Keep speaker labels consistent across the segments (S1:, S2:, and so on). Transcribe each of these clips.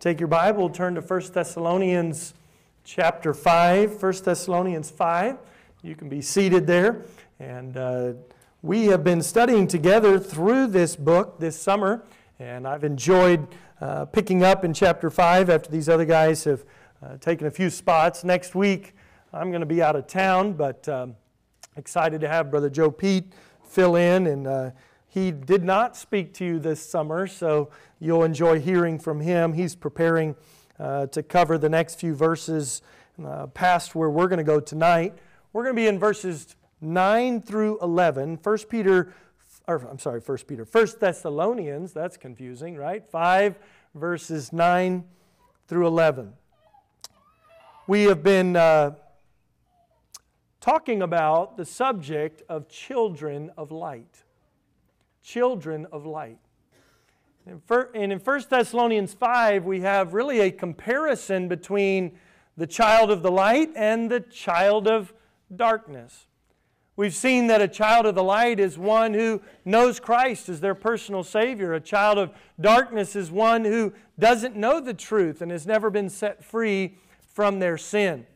S1: Take your Bible, turn to 1 Thessalonians chapter 5. 1 Thessalonians 5. You can be seated there. And uh, we have been studying together through this book this summer. And I've enjoyed uh, picking up in chapter 5 after these other guys have uh, taken a few spots. Next week, I'm going to be out of town, but um, excited to have Brother Joe Pete fill in. And uh, he did not speak to you this summer, so you'll enjoy hearing from him. He's preparing uh, to cover the next few verses uh, past where we're going to go tonight. We're going to be in verses 9 through 11. 1 Peter, or I'm sorry, 1 Peter, 1 Thessalonians, that's confusing, right? 5 verses 9 through 11. We have been uh, talking about the subject of children of light. Children of light. And in 1 Thessalonians 5, we have really a comparison between the child of the light and the child of darkness. We've seen that a child of the light is one who knows Christ as their personal Savior. A child of darkness is one who doesn't know the truth and has never been set free from their sin.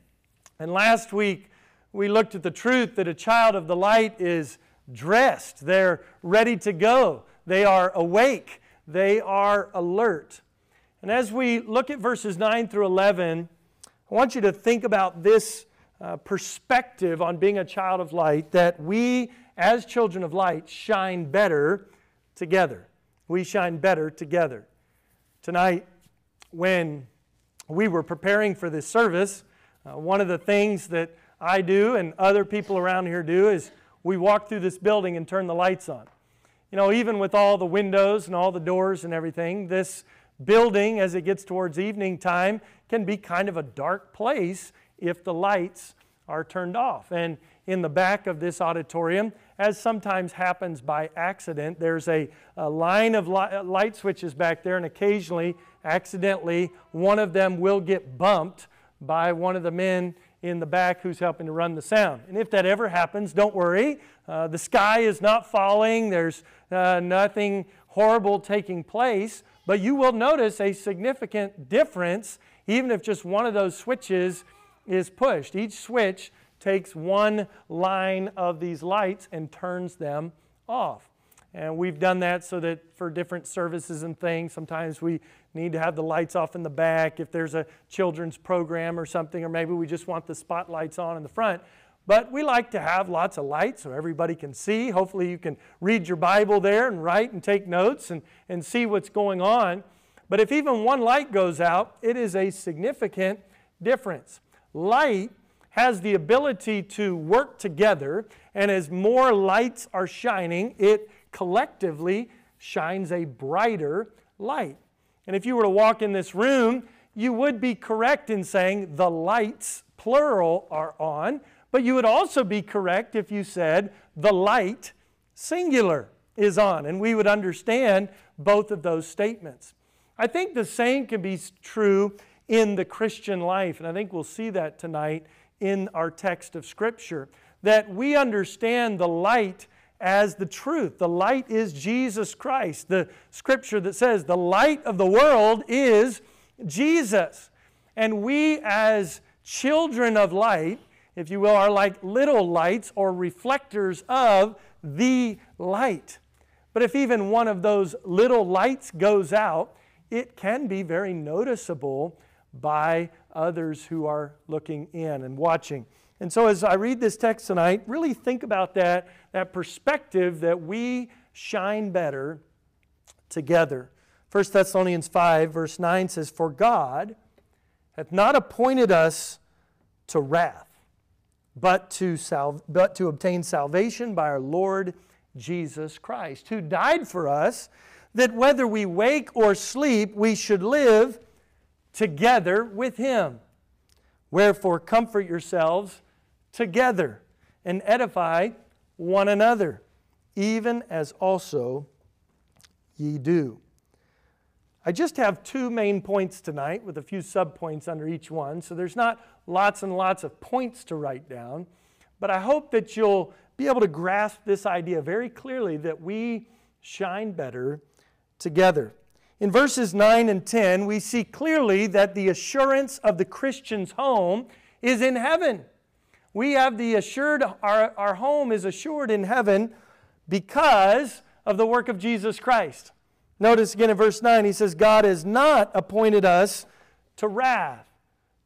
S1: And last week, we looked at the truth that a child of the light is dressed, they're ready to go, they are awake, they are alert. And as we look at verses 9 through 11, I want you to think about this uh, perspective on being a child of light that we, as children of light, shine better together. We shine better together. Tonight, when we were preparing for this service, uh, one of the things that I do and other people around here do is we walk through this building and turn the lights on. You know, even with all the windows and all the doors and everything, this building, as it gets towards evening time, can be kind of a dark place if the lights are turned off. And in the back of this auditorium, as sometimes happens by accident, there's a, a line of li- light switches back there, and occasionally, accidentally, one of them will get bumped by one of the men in the back who's helping to run the sound. And if that ever happens, don't worry. Uh, the sky is not falling, there's uh, nothing horrible taking place, but you will notice a significant difference even if just one of those switches is pushed. Each switch takes one line of these lights and turns them off. And we've done that so that for different services and things, sometimes we need to have the lights off in the back if there's a children's program or something, or maybe we just want the spotlights on in the front. But we like to have lots of lights so everybody can see. Hopefully, you can read your Bible there and write and take notes and, and see what's going on. But if even one light goes out, it is a significant difference. Light has the ability to work together, and as more lights are shining, it collectively shines a brighter light. And if you were to walk in this room, you would be correct in saying the lights, plural, are on, but you would also be correct if you said the light, singular, is on. And we would understand both of those statements. I think the same can be true in the Christian life, and I think we'll see that tonight in our text of Scripture. That we understand the light as the truth. The light is Jesus Christ. The scripture that says the light of the world is Jesus. And we, as children of light, if you will, are like little lights or reflectors of the light. But if even one of those little lights goes out, it can be very noticeable by others who are looking in and watching. And so, as I read this text tonight, really think about that, that perspective that we shine better together. 1 Thessalonians 5, verse 9 says, For God hath not appointed us to wrath, but to, sal- but to obtain salvation by our Lord Jesus Christ, who died for us, that whether we wake or sleep, we should live together with him. Wherefore, comfort yourselves together and edify one another, even as also ye do. I just have two main points tonight with a few subpoints under each one, so there's not lots and lots of points to write down, but I hope that you'll be able to grasp this idea very clearly that we shine better together. In verses 9 and 10, we see clearly that the assurance of the Christian's home is in heaven. We have the assured, our, our home is assured in heaven because of the work of Jesus Christ. Notice again in verse 9, he says, God has not appointed us to wrath.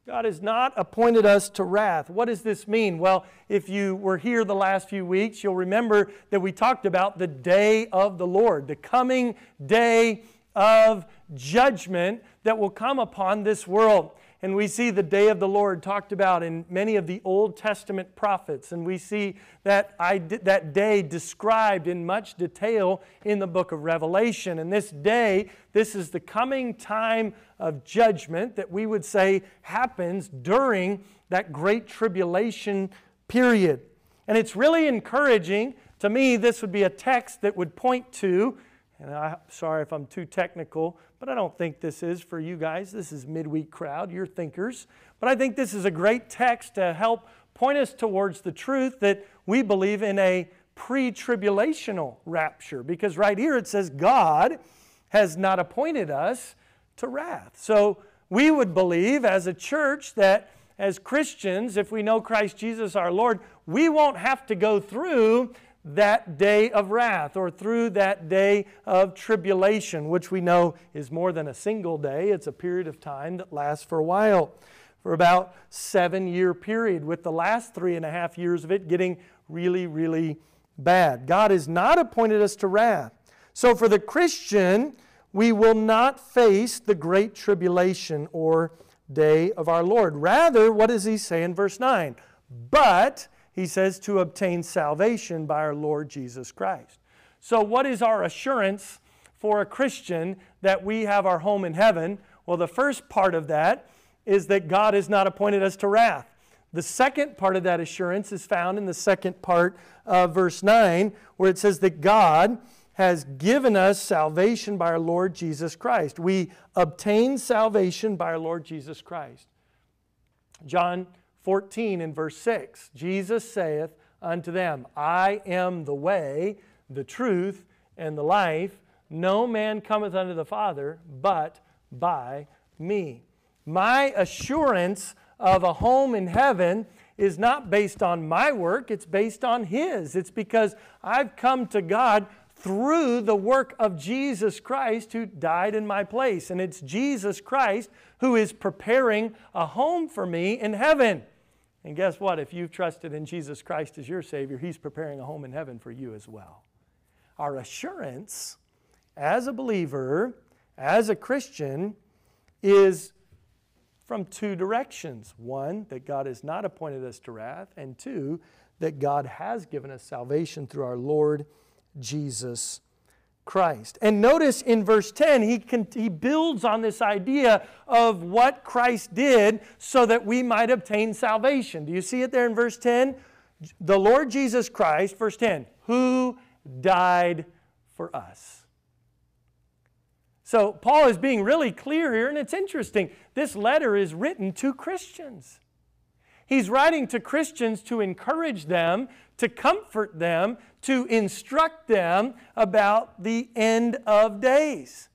S1: God has not appointed us to wrath. What does this mean? Well, if you were here the last few weeks, you'll remember that we talked about the day of the Lord, the coming day of judgment that will come upon this world. And we see the day of the Lord talked about in many of the Old Testament prophets. And we see that, that day described in much detail in the book of Revelation. And this day, this is the coming time of judgment that we would say happens during that great tribulation period. And it's really encouraging. To me, this would be a text that would point to, and I'm sorry if I'm too technical, but I don't think this is for you guys. This is midweek crowd, you're thinkers. But I think this is a great text to help point us towards the truth that we believe in a pre tribulational rapture. Because right here it says, God has not appointed us to wrath. So we would believe as a church that as Christians, if we know Christ Jesus our Lord, we won't have to go through that day of wrath or through that day of tribulation, which we know is more than a single day. It's a period of time that lasts for a while, for about seven year period, with the last three and a half years of it getting really, really bad. God has not appointed us to wrath. So for the Christian, we will not face the great tribulation or day of our Lord. Rather, what does he say in verse 9? But he says to obtain salvation by our Lord Jesus Christ. So, what is our assurance for a Christian that we have our home in heaven? Well, the first part of that is that God has not appointed us to wrath. The second part of that assurance is found in the second part of verse 9, where it says that God has given us salvation by our Lord Jesus Christ. We obtain salvation by our Lord Jesus Christ. John 14 in verse 6 Jesus saith unto them, I am the way, the truth, and the life. No man cometh unto the Father but by me. My assurance of a home in heaven is not based on my work, it's based on His. It's because I've come to God through the work of Jesus Christ who died in my place. And it's Jesus Christ who is preparing a home for me in heaven. And guess what? If you've trusted in Jesus Christ as your Savior, He's preparing a home in heaven for you as well. Our assurance as a believer, as a Christian, is from two directions. One, that God has not appointed us to wrath, and two, that God has given us salvation through our Lord Jesus Christ. And notice in verse 10, he, can, he builds on this idea of what Christ did so that we might obtain salvation. Do you see it there in verse 10? The Lord Jesus Christ, verse 10, who died for us. So Paul is being really clear here, and it's interesting. This letter is written to Christians. He's writing to Christians to encourage them, to comfort them, to instruct them about the end of days.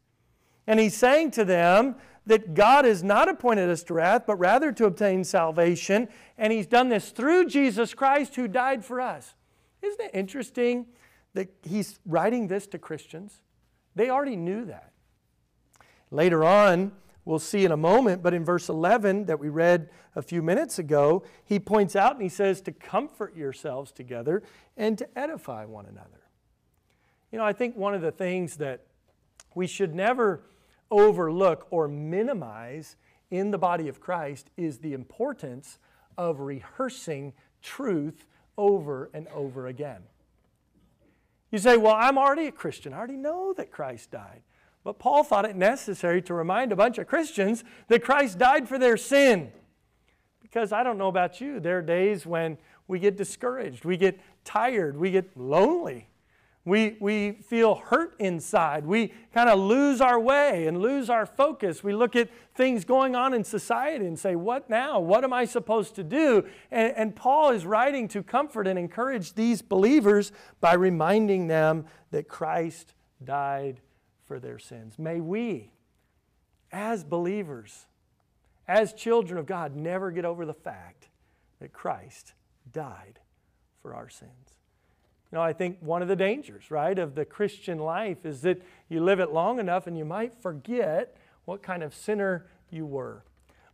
S1: And he's saying to them that God has not appointed us to wrath, but rather to obtain salvation. And he's done this through Jesus Christ who died for us. Isn't it interesting that he's writing this to Christians? They already knew that. Later on, we'll see in a moment, but in verse 11 that we read a few minutes ago, he points out and he says to comfort yourselves together and to edify one another. You know, I think one of the things that we should never overlook or minimize in the body of Christ is the importance of rehearsing truth over and over again. You say, Well, I'm already a Christian. I already know that Christ died. But Paul thought it necessary to remind a bunch of Christians that Christ died for their sin. Because I don't know about you, there are days when we get discouraged, we get tired, we get lonely. We, we feel hurt inside. We kind of lose our way and lose our focus. We look at things going on in society and say, What now? What am I supposed to do? And, and Paul is writing to comfort and encourage these believers by reminding them that Christ died for their sins. May we, as believers, as children of God, never get over the fact that Christ died for our sins. You know, I think one of the dangers, right, of the Christian life is that you live it long enough and you might forget what kind of sinner you were.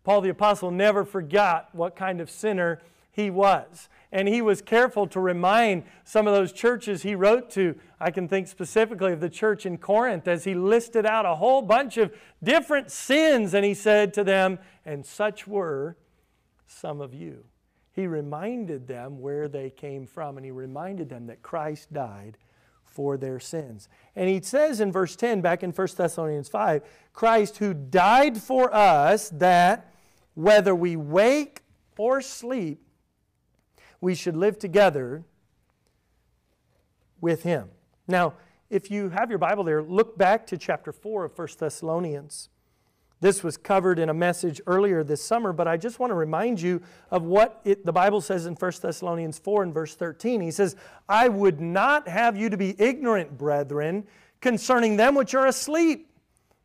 S1: Paul the Apostle never forgot what kind of sinner he was. And he was careful to remind some of those churches he wrote to. I can think specifically of the church in Corinth as he listed out a whole bunch of different sins. And he said to them, And such were some of you. He reminded them where they came from, and he reminded them that Christ died for their sins. And he says in verse 10, back in 1 Thessalonians 5, Christ who died for us, that whether we wake or sleep, we should live together with him. Now, if you have your Bible there, look back to chapter 4 of 1 Thessalonians. This was covered in a message earlier this summer, but I just want to remind you of what it, the Bible says in 1 Thessalonians 4 and verse 13. He says, I would not have you to be ignorant, brethren, concerning them which are asleep,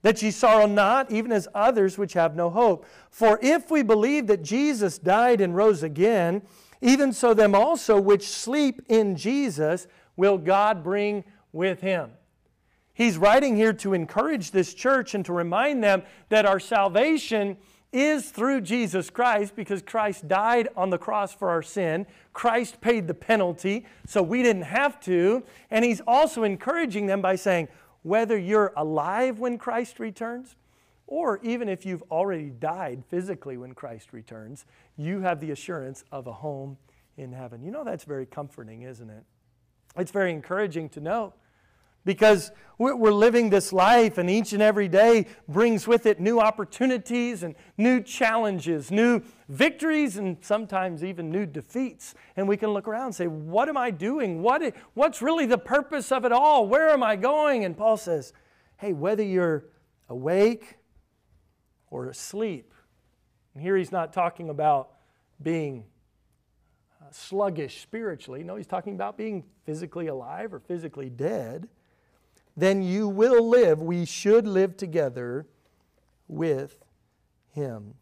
S1: that ye sorrow not, even as others which have no hope. For if we believe that Jesus died and rose again, even so, them also which sleep in Jesus will God bring with him. He's writing here to encourage this church and to remind them that our salvation is through Jesus Christ because Christ died on the cross for our sin. Christ paid the penalty, so we didn't have to. And he's also encouraging them by saying, whether you're alive when Christ returns, or even if you've already died physically when Christ returns, you have the assurance of a home in heaven. You know, that's very comforting, isn't it? It's very encouraging to know because we're living this life, and each and every day brings with it new opportunities and new challenges, new victories, and sometimes even new defeats. And we can look around and say, What am I doing? What, what's really the purpose of it all? Where am I going? And Paul says, Hey, whether you're awake or asleep. And here he's not talking about being uh, sluggish spiritually. No, he's talking about being physically alive or physically dead. Then you will live. We should live together with him.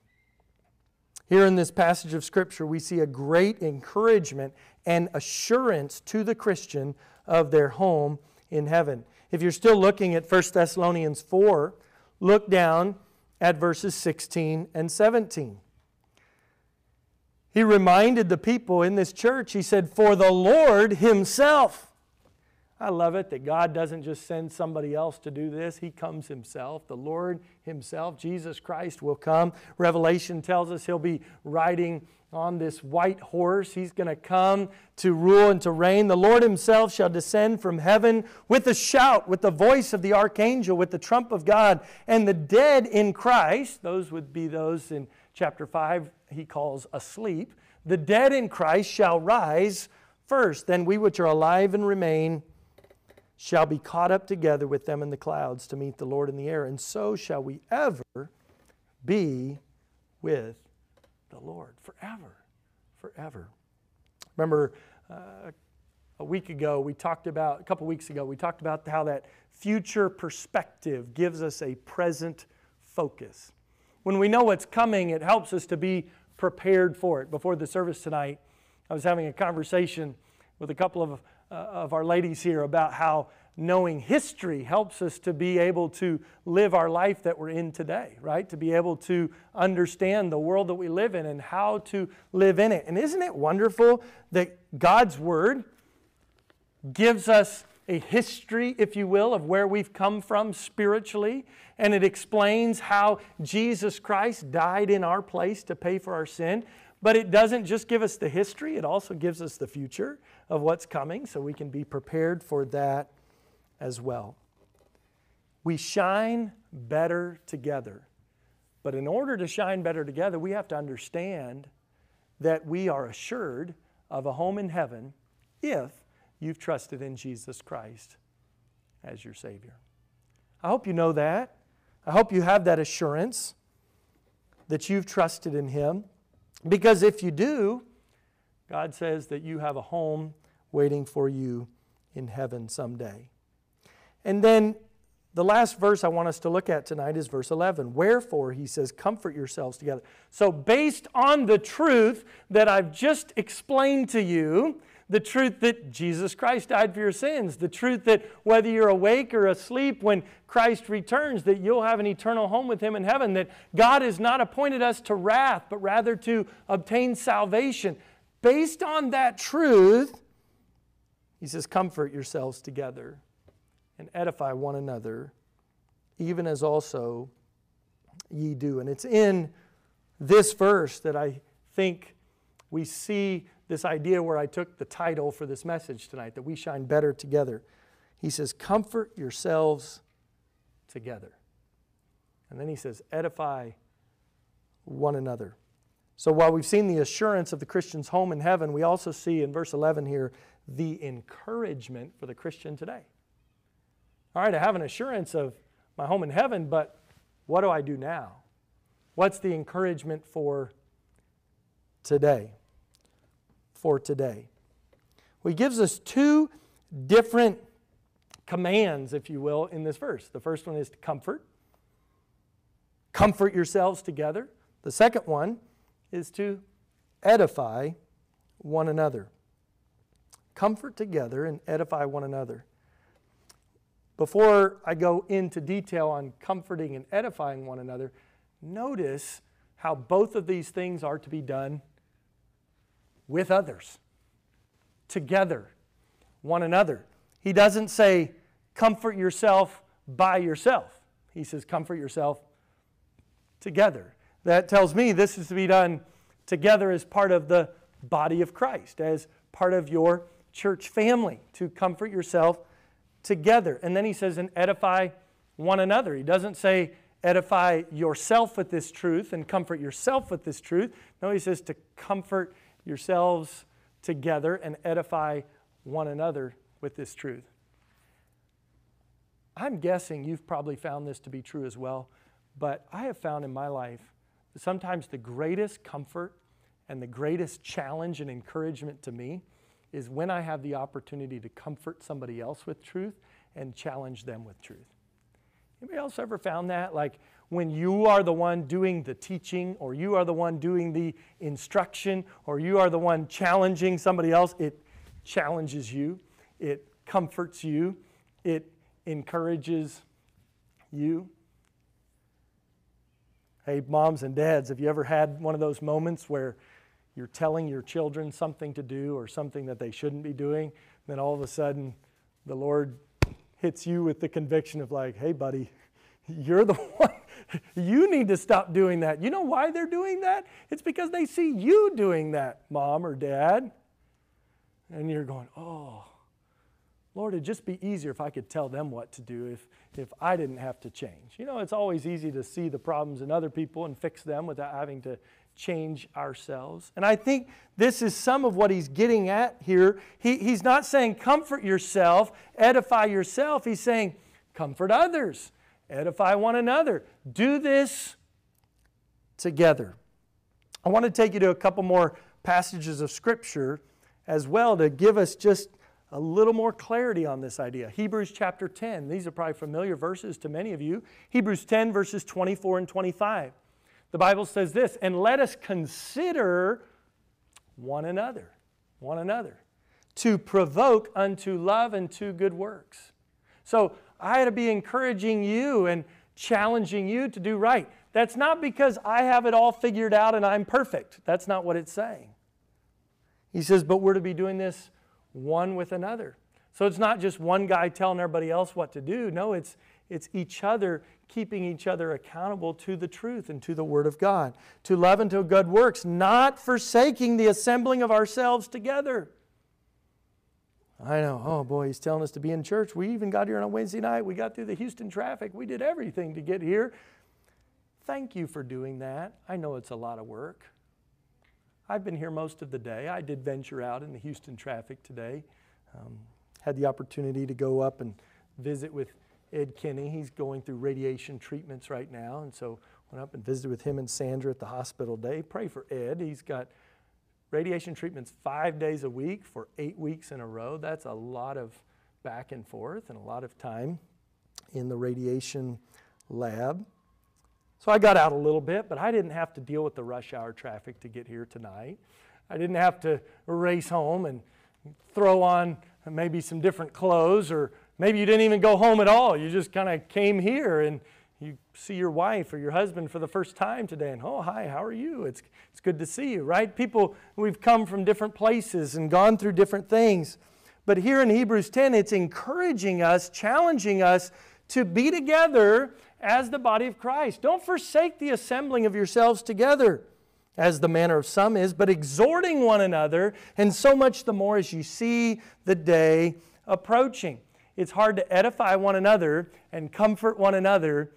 S1: Here in this passage of Scripture, we see a great encouragement and assurance to the Christian of their home in heaven. If you're still looking at 1 Thessalonians 4, look down at verses 16 and 17. He reminded the people in this church, he said, For the Lord Himself. I love it that God doesn't just send somebody else to do this, He comes Himself. The Lord Himself, Jesus Christ, will come. Revelation tells us He'll be riding on this white horse. He's going to come to rule and to reign. The Lord himself shall descend from heaven with a shout, with the voice of the archangel, with the trump of God. And the dead in Christ, those would be those in chapter 5 he calls asleep. The dead in Christ shall rise first. Then we which are alive and remain shall be caught up together with them in the clouds to meet the Lord in the air. And so shall we ever be with the Lord forever, forever. Remember, uh, a week ago, we talked about, a couple weeks ago, we talked about how that future perspective gives us a present focus. When we know what's coming, it helps us to be prepared for it. Before the service tonight, I was having a conversation with a couple of, uh, of our ladies here about how knowing history helps us to be able to live our life that we're in today, right? To be able to understand the world that we live in and how to live in it. And isn't it wonderful that God's Word gives us a history, if you will, of where we've come from spiritually, and it explains how Jesus Christ died in our place to pay for our sin. But it doesn't just give us the history, it also gives us the future of what's coming so we can be prepared for that as well. We shine better together. But in order to shine better together, we have to understand that we are assured of a home in heaven if you've trusted in Jesus Christ as your Savior. I hope you know that. I hope you have that assurance that you've trusted in Him. Because if you do, God says that you have a home waiting for you in heaven someday. And then the last verse I want us to look at tonight is verse 11. Wherefore, he says, comfort yourselves together. So, based on the truth that I've just explained to you, the truth that Jesus Christ died for your sins, the truth that whether you're awake or asleep when Christ returns, that you'll have an eternal home with Him in heaven, that God has not appointed us to wrath, but rather to obtain salvation. Based on that truth, He says, Comfort yourselves together and edify one another, even as also ye do. And it's in this verse that I think we see this idea where I took the title for this message tonight that we shine better together. He says, Comfort yourselves together. And then he says, Edify one another. So while we've seen the assurance of the Christian's home in heaven, we also see in verse 11 here the encouragement for the Christian today. All right, I have an assurance of my home in heaven, but what do I do now? What's the encouragement for today? For today. He gives us two different commands, if you will, in this verse. The first one is to comfort. Comfort yourselves together. The second one is to edify one another. Comfort together and edify one another. Before I go into detail on comforting and edifying one another, notice how both of these things are to be done with others, together, one another. He doesn't say, comfort yourself by yourself. He says, comfort yourself together. That tells me this is to be done together as part of the body of Christ, as part of your church family, to comfort yourself together. And then he says, and edify one another. He doesn't say, edify yourself with this truth and comfort yourself with this truth. No, he says to comfort yourselves together and edify one another with this truth. I'm guessing you've probably found this to be true as well, but I have found in my life that sometimes the greatest comfort and the greatest challenge and encouragement to me is when I have the opportunity to comfort somebody else with truth and challenge them with truth. Anybody else ever found that? Like when you are the one doing the teaching, or you are the one doing the instruction, or you are the one challenging somebody else, it challenges you, it comforts you, it encourages you. Hey, moms and dads, have you ever had one of those moments where you're telling your children something to do or something that they shouldn't be doing, and then all of a sudden the Lord hits you with the conviction of, like, hey, buddy, you're the one. You need to stop doing that. You know why they're doing that? It's because they see you doing that, mom or dad. And you're going, oh, Lord, it'd just be easier if I could tell them what to do if, if I didn't have to change. You know, it's always easy to see the problems in other people and fix them without having to change ourselves. And I think this is some of what he's getting at here. He, he's not saying comfort yourself, edify yourself. He's saying comfort others, edify one another. Do this together. I want to take you to a couple more passages of Scripture as well to give us just a little more clarity on this idea. Hebrews chapter 10. These are probably familiar verses to many of you. Hebrews 10, verses 24 and 25. The Bible says this, and let us consider one another, one another, to provoke unto love and to good works. So I had to be encouraging you and challenging you to do right. That's not because I have it all figured out and I'm perfect. That's not what it's saying. He says, but we're to be doing this one with another. So it's not just one guy telling everybody else what to do. No, it's, it's each other keeping each other accountable to the truth and to the Word of God. To love and to good works, not forsaking the assembling of ourselves together. I know, oh boy, he's telling us to be in church. We even got here on a Wednesday night. We got through the Houston traffic. We did everything to get here. Thank you for doing that. I know it's a lot of work. I've been here most of the day. I did venture out in the Houston traffic today. Um, had the opportunity to go up and visit with Ed Kinney. He's going through radiation treatments right now, and so went up and visited with him and Sandra at the hospital day. Pray for Ed. He's got radiation treatments five days a week for eight weeks in a row. That's a lot of back and forth and a lot of time in the radiation lab. So I got out a little bit, but I didn't have to deal with the rush hour traffic to get here tonight. I didn't have to race home and throw on maybe some different clothes, or maybe you didn't even go home at all. You just kind of came here and you see your wife or your husband for the first time today, and oh, hi, how are you? It's, it's good to see you, right? People, we've come from different places and gone through different things. But here in Hebrews 10, it's encouraging us, challenging us to be together as the body of Christ. Don't forsake the assembling of yourselves together, as the manner of some is, but exhorting one another, and so much the more as you see the day approaching. It's hard to edify one another and comfort one another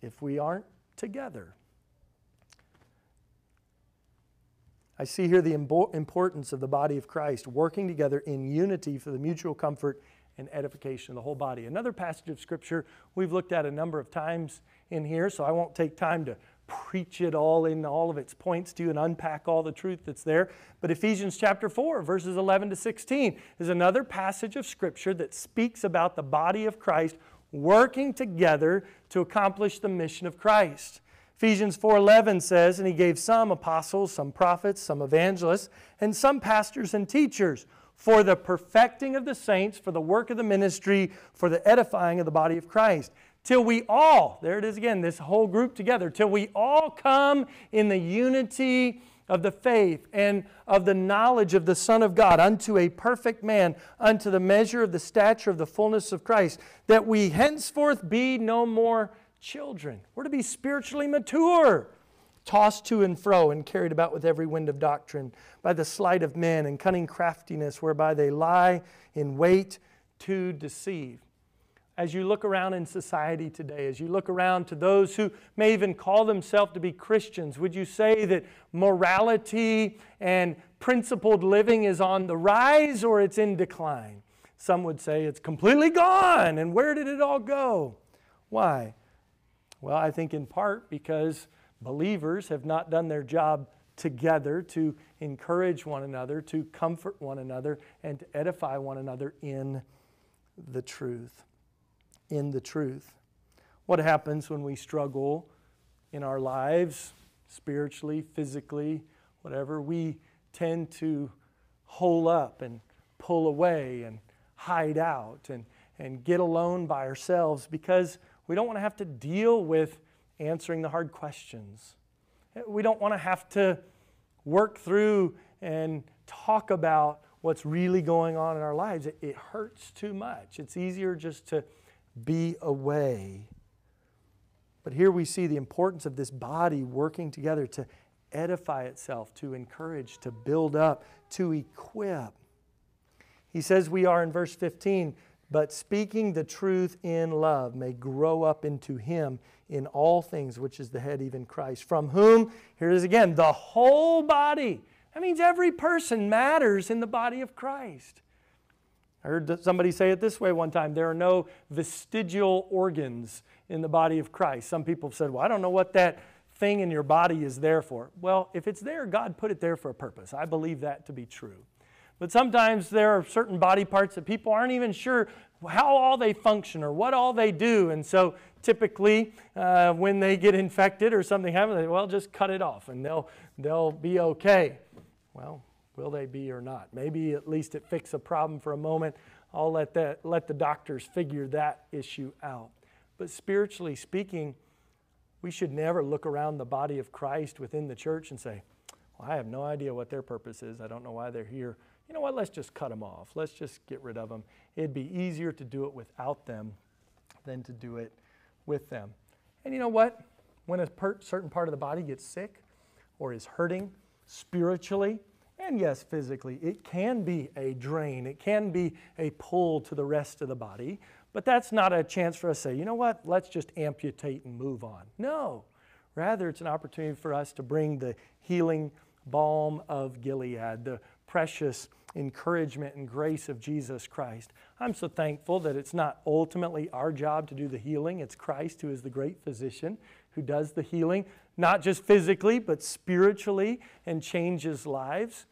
S1: if we aren't together. I see here the importance of the body of Christ working together in unity for the mutual comfort and edification of the whole body. Another passage of Scripture we've looked at a number of times in here, so I won't take time to preach it all in all of its points to you and unpack all the truth that's there. But Ephesians chapter 4, verses 11 to 16, is another passage of Scripture that speaks about the body of Christ working together to accomplish the mission of Christ. Ephesians 4:11 says, "And he gave some apostles, some prophets, some evangelists, and some pastors and teachers for the perfecting of the saints, for the work of the ministry, for the edifying of the body of Christ." Till we all, there it is again, this whole group together, till we all come in the unity of the faith and of the knowledge of the Son of God unto a perfect man, unto the measure of the stature of the fullness of Christ, that we henceforth be no more children. We're to be spiritually mature, tossed to and fro and carried about with every wind of doctrine by the sleight of men and cunning craftiness whereby they lie in wait to deceive as you look around in society today, as you look around to those who may even call themselves to be Christians, would you say that morality and principled living is on the rise or it's in decline? Some would say it's completely gone, and where did it all go? Why? Well, I think in part because believers have not done their job together to encourage one another, to comfort one another, and to edify one another in the truth in the truth. What happens when we struggle in our lives, spiritually, physically, whatever? We tend to hole up and pull away and hide out and, and get alone by ourselves because we don't want to have to deal with answering the hard questions. We don't want to have to work through and talk about what's really going on in our lives. It, it hurts too much. It's easier just to be away. But here we see the importance of this body working together to edify itself, to encourage, to build up, to equip. He says we are in verse 15, but speaking the truth in love may grow up into him in all things, which is the head, even Christ, from whom, here it is again, the whole body. That means every person matters in the body of Christ. I heard somebody say it this way one time there are no vestigial organs in the body of Christ. Some people have said, Well, I don't know what that thing in your body is there for. Well, if it's there, God put it there for a purpose. I believe that to be true. But sometimes there are certain body parts that people aren't even sure how all they function or what all they do. And so typically, uh, when they get infected or something happens, they, well, just cut it off and they'll, they'll be okay. Well, Will they be or not? Maybe at least it fixes a problem for a moment. I'll let, that, let the doctors figure that issue out. But spiritually speaking, we should never look around the body of Christ within the church and say, well, I have no idea what their purpose is. I don't know why they're here. You know what? Let's just cut them off. Let's just get rid of them. It'd be easier to do it without them than to do it with them. And you know what? When a certain part of the body gets sick or is hurting spiritually, and yes, physically, it can be a drain, it can be a pull to the rest of the body, but that's not a chance for us to say, you know what, let's just amputate and move on. No. Rather, it's an opportunity for us to bring the healing balm of Gilead, the precious encouragement and grace of Jesus Christ. I'm so thankful that it's not ultimately our job to do the healing, it's Christ who is the great physician who does the healing not just physically, but spiritually, and changes lives.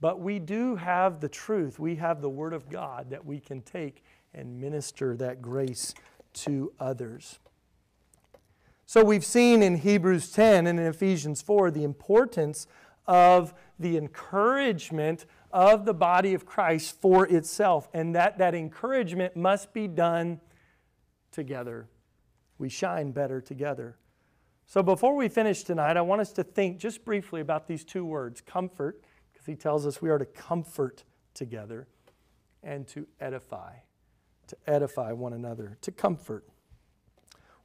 S1: But we do have the truth. We have the Word of God that we can take and minister that grace to others. So we've seen in Hebrews 10 and in Ephesians 4 the importance of the encouragement of the body of Christ for itself, and that that encouragement must be done together. We shine better together. So before we finish tonight, I want us to think just briefly about these two words comfort, because he tells us we are to comfort together, and to edify, to edify one another, to comfort.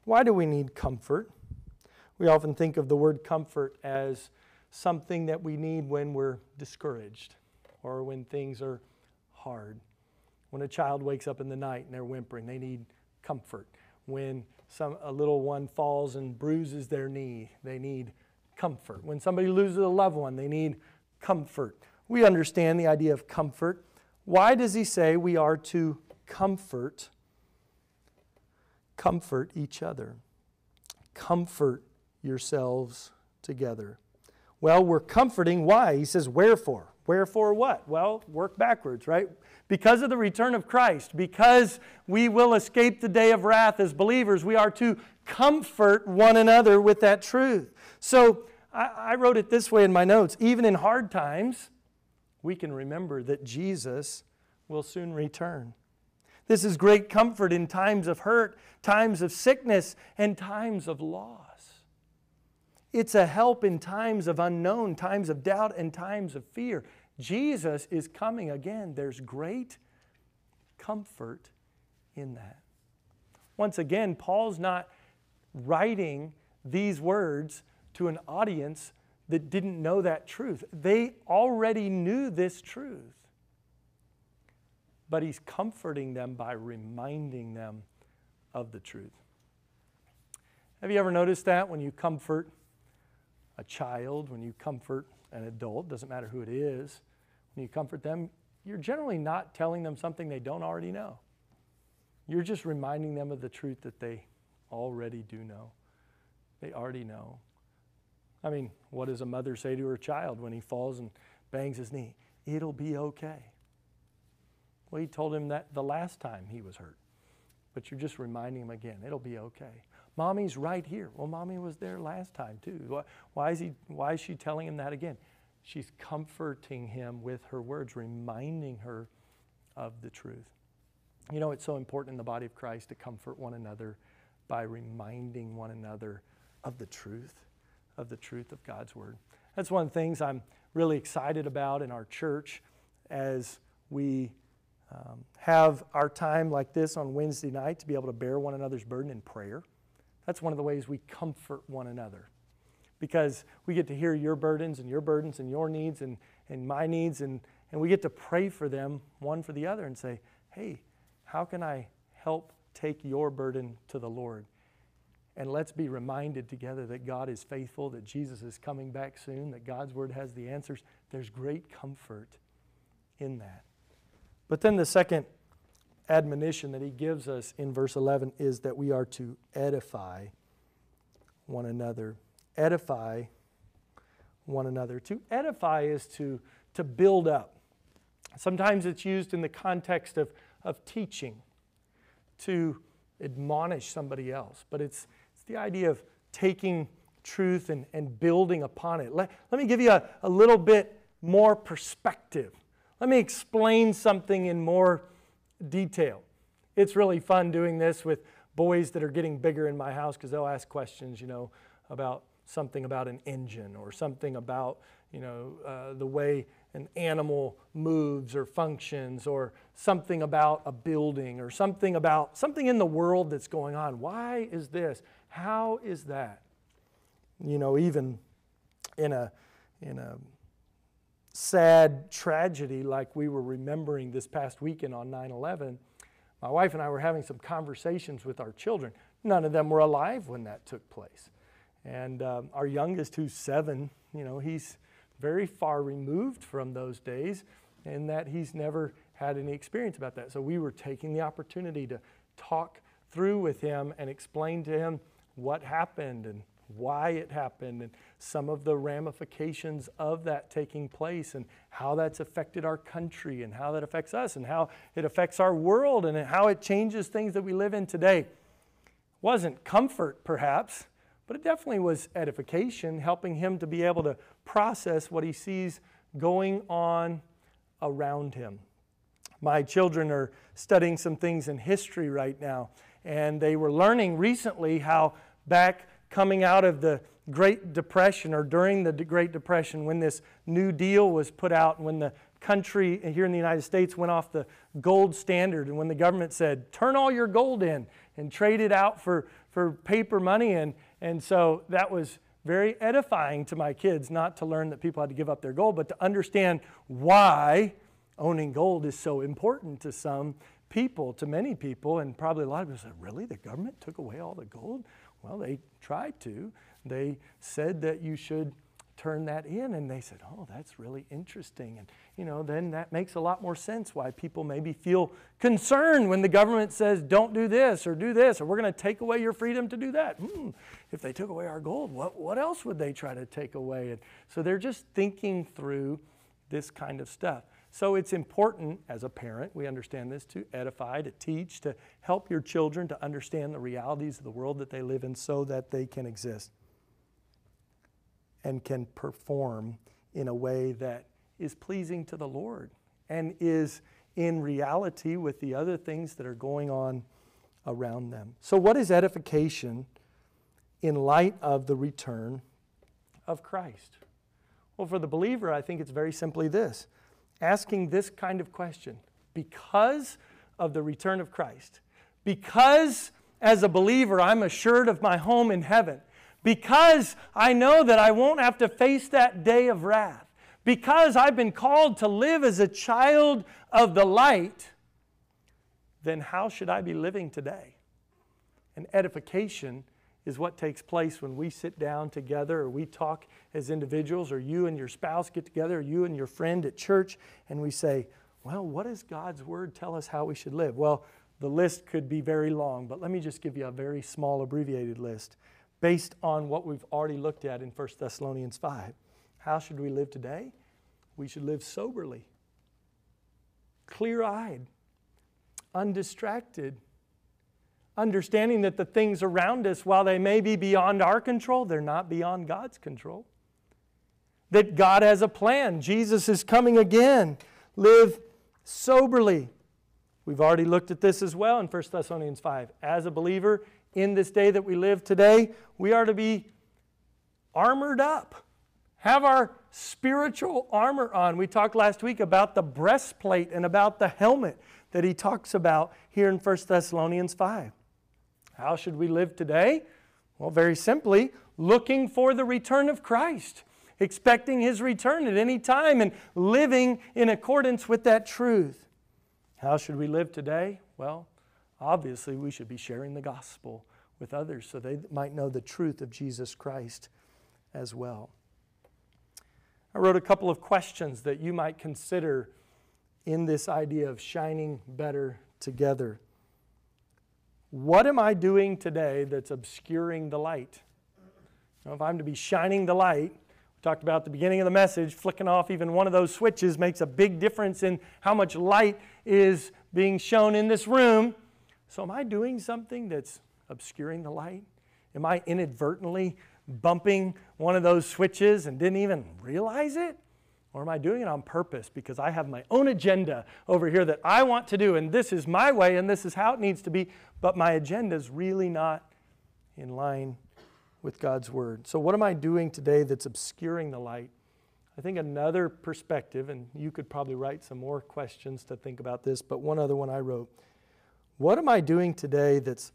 S1: Why do we need comfort? We often think of the word comfort as something that we need when we're discouraged or when things are hard. When a child wakes up in the night and they're whimpering, they need comfort. When some, a little one falls and bruises their knee, they need comfort. When somebody loses a loved one, they need comfort. We understand the idea of comfort. Why does he say we are to comfort comfort each other? Comfort yourselves together. Well, we're comforting why? He says wherefore. Wherefore what? Well, work backwards, right? Because of the return of Christ, because we will escape the day of wrath as believers, we are to comfort one another with that truth. So I, I wrote it this way in my notes even in hard times, we can remember that Jesus will soon return. This is great comfort in times of hurt, times of sickness, and times of loss. It's a help in times of unknown, times of doubt, and times of fear. Jesus is coming again. There's great comfort in that. Once again, Paul's not writing these words to an audience that didn't know that truth. They already knew this truth. But he's comforting them by reminding them of the truth. Have you ever noticed that when you comfort a child, when you comfort an adult, doesn't matter who it is, when you comfort them, you're generally not telling them something they don't already know. You're just reminding them of the truth that they already do know. They already know. I mean, what does a mother say to her child when he falls and bangs his knee? It'll be okay. Well, he told him that the last time he was hurt. But you're just reminding him again, it'll be okay. Mommy's right here. Well, mommy was there last time too. Why is, he, why is she telling him that again? She's comforting him with her words, reminding her of the truth. You know, it's so important in the body of Christ to comfort one another by reminding one another of the truth of the truth of God's Word. That's one of the things I'm really excited about in our church as we um, have our time like this on Wednesday night to be able to bear one another's burden in prayer. That's one of the ways we comfort one another because we get to hear your burdens and your burdens and your needs and, and my needs, and, and we get to pray for them one for the other and say, hey, how can I help take your burden to the Lord? And let's be reminded together that God is faithful, that Jesus is coming back soon, that God's Word has the answers. There's great comfort in that. But then the second admonition that he gives us in verse 11 is that we are to edify one another. Edify one another. To edify is to, to build up. Sometimes it's used in the context of, of teaching, to admonish somebody else, but it's, it's the idea of taking truth and, and building upon it. Let, let me give you a, a little bit more perspective. Let me explain something in more detail. It's really fun doing this with boys that are getting bigger in my house because they'll ask questions, you know, about something about an engine or something about, you know, uh, the way an animal moves or functions or something about a building or something about something in the world that's going on. Why is this? How is that? You know, even in a in a sad tragedy like we were remembering this past weekend on 9/11, my wife and I were having some conversations with our children. None of them were alive when that took place. And um, our youngest, who's seven, you know, he's very far removed from those days in that he's never had any experience about that. So we were taking the opportunity to talk through with him and explain to him what happened and why it happened and some of the ramifications of that taking place and how that's affected our country and how that affects us and how it affects our world and how it changes things that we live in today. wasn't comfort, perhaps, but it definitely was edification, helping him to be able to process what he sees going on around him. My children are studying some things in history right now, and they were learning recently how back coming out of the Great Depression or during the Great Depression, when this New Deal was put out, and when the country here in the United States went off the gold standard, and when the government said, turn all your gold in and trade it out for, for paper money. And, and so that was very edifying to my kids, not to learn that people had to give up their gold, but to understand why owning gold is so important to some people, to many people. And probably a lot of people said, Really? The government took away all the gold? Well, they tried to. They said that you should turn that in and they said oh that's really interesting. And you know then that makes a lot more sense why people maybe feel concerned when the government says don't do this or do this or we're going to take away your freedom to do that. Hmm, if they took away our gold what, what else would they try to take away? And so they're just thinking through this kind of stuff so it's important as a parent we understand this to edify to teach to help your children to understand the realities of the world that they live in so that they can exist and can perform in a way that is pleasing to the Lord and is in reality with the other things that are going on around them. So, what is edification in light of the return of Christ? Well, for the believer, I think it's very simply this asking this kind of question because of the return of Christ, because as a believer I'm assured of my home in heaven because I know that I won't have to face that day of wrath, because I've been called to live as a child of the light, then how should I be living today? And edification is what takes place when we sit down together or we talk as individuals or you and your spouse get together or you and your friend at church and we say, well, what does God's word tell us how we should live? Well, the list could be very long, but let me just give you a very small abbreviated list based on what we've already looked at in 1 Thessalonians 5. How should we live today? We should live soberly, clear eyed, undistracted, understanding that the things around us, while they may be beyond our control, they're not beyond God's control. That God has a plan. Jesus is coming again. Live soberly. We've already looked at this as well in 1 Thessalonians 5. As a believer, in this day that we live today, we are to be armored up, have our spiritual armor on. We talked last week about the breastplate and about the helmet that he talks about here in 1 Thessalonians 5. How should we live today? Well, very simply, looking for the return of Christ, expecting his return at any time, and living in accordance with that truth. How should we live today? Well, obviously we should be sharing the gospel with others so they might know the truth of Jesus Christ as well. I wrote a couple of questions that you might consider in this idea of shining better together. What am I doing today that's obscuring the light? Now, if I'm to be shining the light, we talked about the beginning of the message, flicking off even one of those switches makes a big difference in how much light is being shown in this room. So, am I doing something that's obscuring the light? Am I inadvertently bumping one of those switches and didn't even realize it? Or am I doing it on purpose because I have my own agenda over here that I want to do, and this is my way, and this is how it needs to be, but my agenda is really not in line with God's Word? So, what am I doing today that's obscuring the light? I think another perspective, and you could probably write some more questions to think about this, but one other one I wrote what am I doing today that's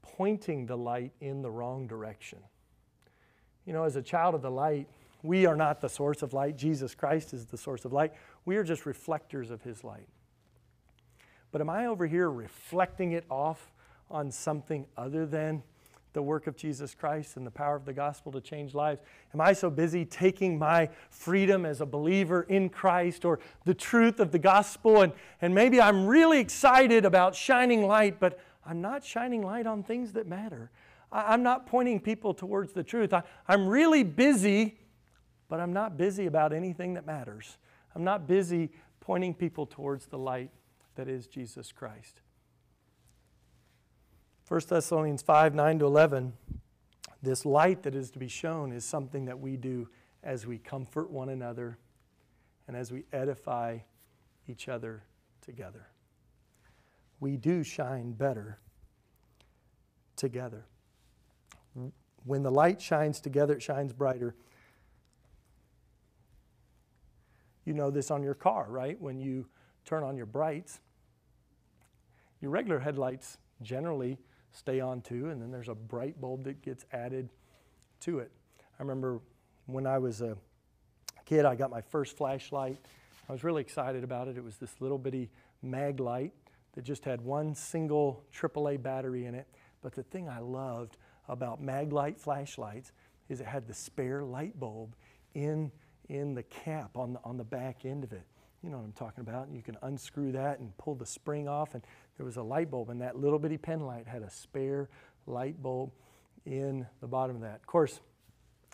S1: pointing the light in the wrong direction? You know, as a child of the light, we are not the source of light. Jesus Christ is the source of light. We are just reflectors of His light. But am I over here reflecting it off on something other than the work of Jesus Christ and the power of the gospel to change lives? Am I so busy taking my freedom as a believer in Christ or the truth of the gospel? And, and maybe I'm really excited about shining light, but I'm not shining light on things that matter. I, am not pointing people towards the truth. I, I'm really busy, but I'm not busy about anything that matters. I'm not busy pointing people towards the light that is Jesus Christ. 1 Thessalonians 5 9 to 11, this light that is to be shown is something that we do as we comfort one another and as we edify each other together. We do shine better together. When the light shines together, it shines brighter. You know this on your car, right? When you turn on your brights, your regular headlights generally stay on too, and then there's a bright bulb that gets added to it. I remember when I was a kid, I got my first flashlight. I was really excited about it. It was this little bitty Maglite that just had one single AAA battery in it. But the thing I loved about Maglite flashlights is it had the spare light bulb in, in the cap on the, on the back end of it. You know what I'm talking about. You can unscrew that and pull the spring off, and there was a light bulb, and that little bitty pen light had a spare light bulb in the bottom of that. Of course,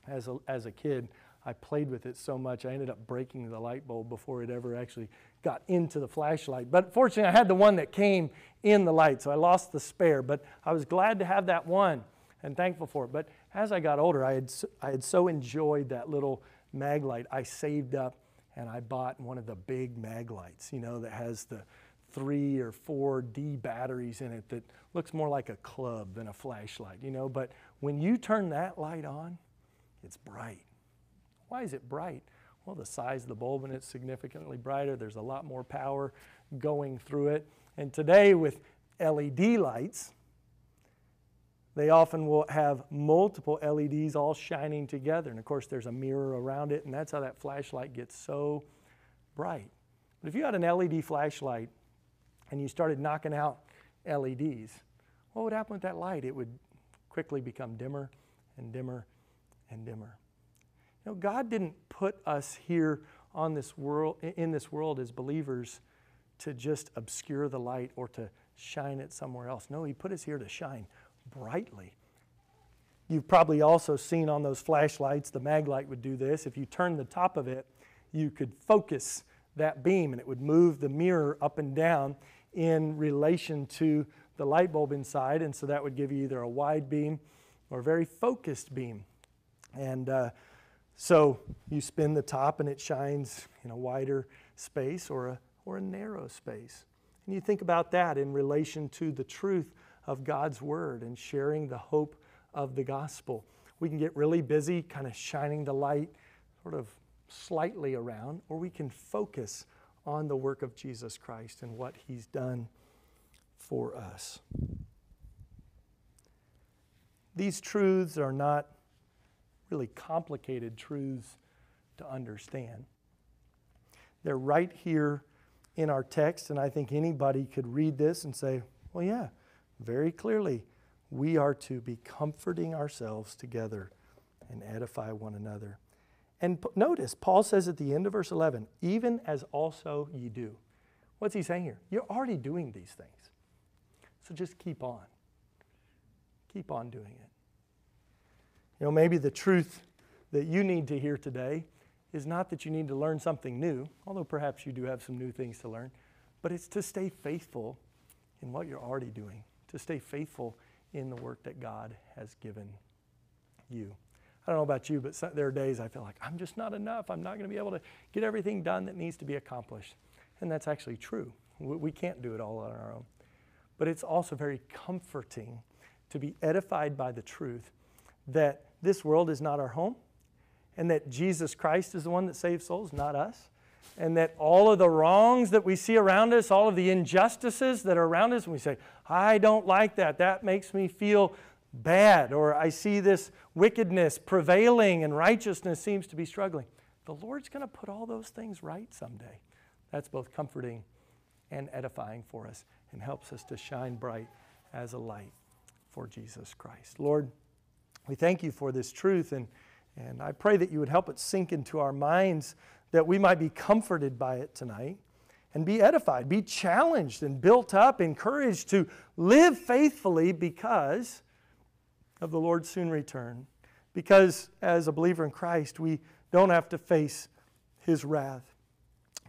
S1: as a, as a kid, I played with it so much, I ended up breaking the light bulb before it ever actually got into the flashlight. But fortunately, I had the one that came in the light, so I lost the spare. But I was glad to have that one and thankful for it. But as I got older, I had, I had so enjoyed that little Maglite, I saved up and I bought one of the big Maglites, you know, that has the three or four D batteries in it that looks more like a club than a flashlight, you know. But when you turn that light on, it's bright. Why is it bright? Well, the size of the bulb in it's significantly brighter. There's a lot more power going through it. And today, with LED lights, they often will have multiple LEDs all shining together. And of course, there's a mirror around it, and that's how that flashlight gets so bright. But if you had an LED flashlight and you started knocking out LEDs, what would happen with that light? It would quickly become dimmer and dimmer and dimmer. You know, God didn't put us here on this world in this world as believers to just obscure the light or to shine it somewhere else. No, he put us here to shine brightly. You've probably also seen on those flashlights, the Maglite would do this. If you turn the top of it, you could focus that beam and it would move the mirror up and down in relation to the light bulb inside. And so that would give you either a wide beam or a very focused beam. And uh, so you spin the top and it shines in a wider space or a, or a narrow space. And you think about that in relation to the truth of God's Word and sharing the hope of the gospel. We can get really busy, kind of shining the light sort of slightly around, or we can focus on the work of Jesus Christ and what He's done for us. These truths are not really complicated truths to understand. They're right here in our text, and I think anybody could read this and say, well, yeah, very clearly, we are to be comforting ourselves together and edify one another. And notice, Paul says at the end of verse 11, even as also ye do. What's he saying here? You're already doing these things. So just keep on. Keep on doing it. You know, maybe the truth that you need to hear today is not that you need to learn something new, although perhaps you do have some new things to learn, but it's to stay faithful in what you're already doing to stay faithful in the work that God has given you. I don't know about you, but there are days I feel like I'm just not enough. I'm not going to be able to get everything done that needs to be accomplished. And that's actually true. We can't do it all on our own. But it's also very comforting to be edified by the truth that this world is not our home and that Jesus Christ is the one that saves souls, not us and that all of the wrongs that we see around us, all of the injustices that are around us, and we say, I don't like that. That makes me feel bad. Or I see this wickedness prevailing and righteousness seems to be struggling. The Lord's going to put all those things right someday. That's both comforting and edifying for us and helps us to shine bright as a light for Jesus Christ. Lord, we thank you for this truth and, and I pray that you would help it sink into our minds that we might be comforted by it tonight and be edified, be challenged and built up, encouraged to live faithfully because of the Lord's soon return. Because as a believer in Christ, we don't have to face his wrath.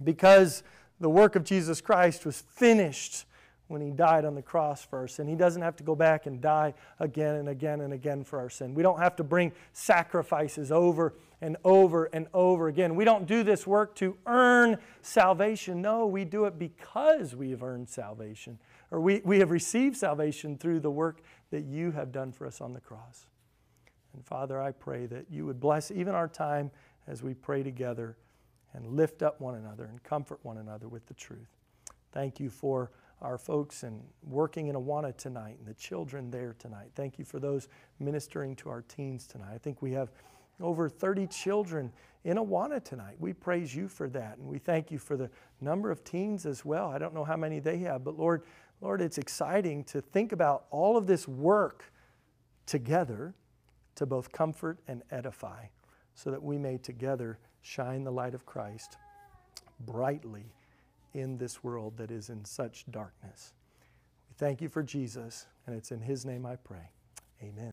S1: Because the work of Jesus Christ was finished when he died on the cross for our sin. He doesn't have to go back and die again and again and again for our sin. We don't have to bring sacrifices over and over and over again. We don't do this work to earn salvation. No, we do it because we have earned salvation, or we, we have received salvation through the work that you have done for us on the cross. And Father, I pray that you would bless even our time as we pray together and lift up one another and comfort one another with the truth. Thank you for our folks and working in Awana tonight and the children there tonight. Thank you for those ministering to our teens tonight. I think we have over 30 children in Awana tonight. We praise you for that and we thank you for the number of teens as well. I don't know how many they have, but Lord, Lord, it's exciting to think about all of this work together to both comfort and edify so that we may together shine the light of Christ brightly in this world that is in such darkness. We thank you for Jesus, and it's in his name I pray. Amen.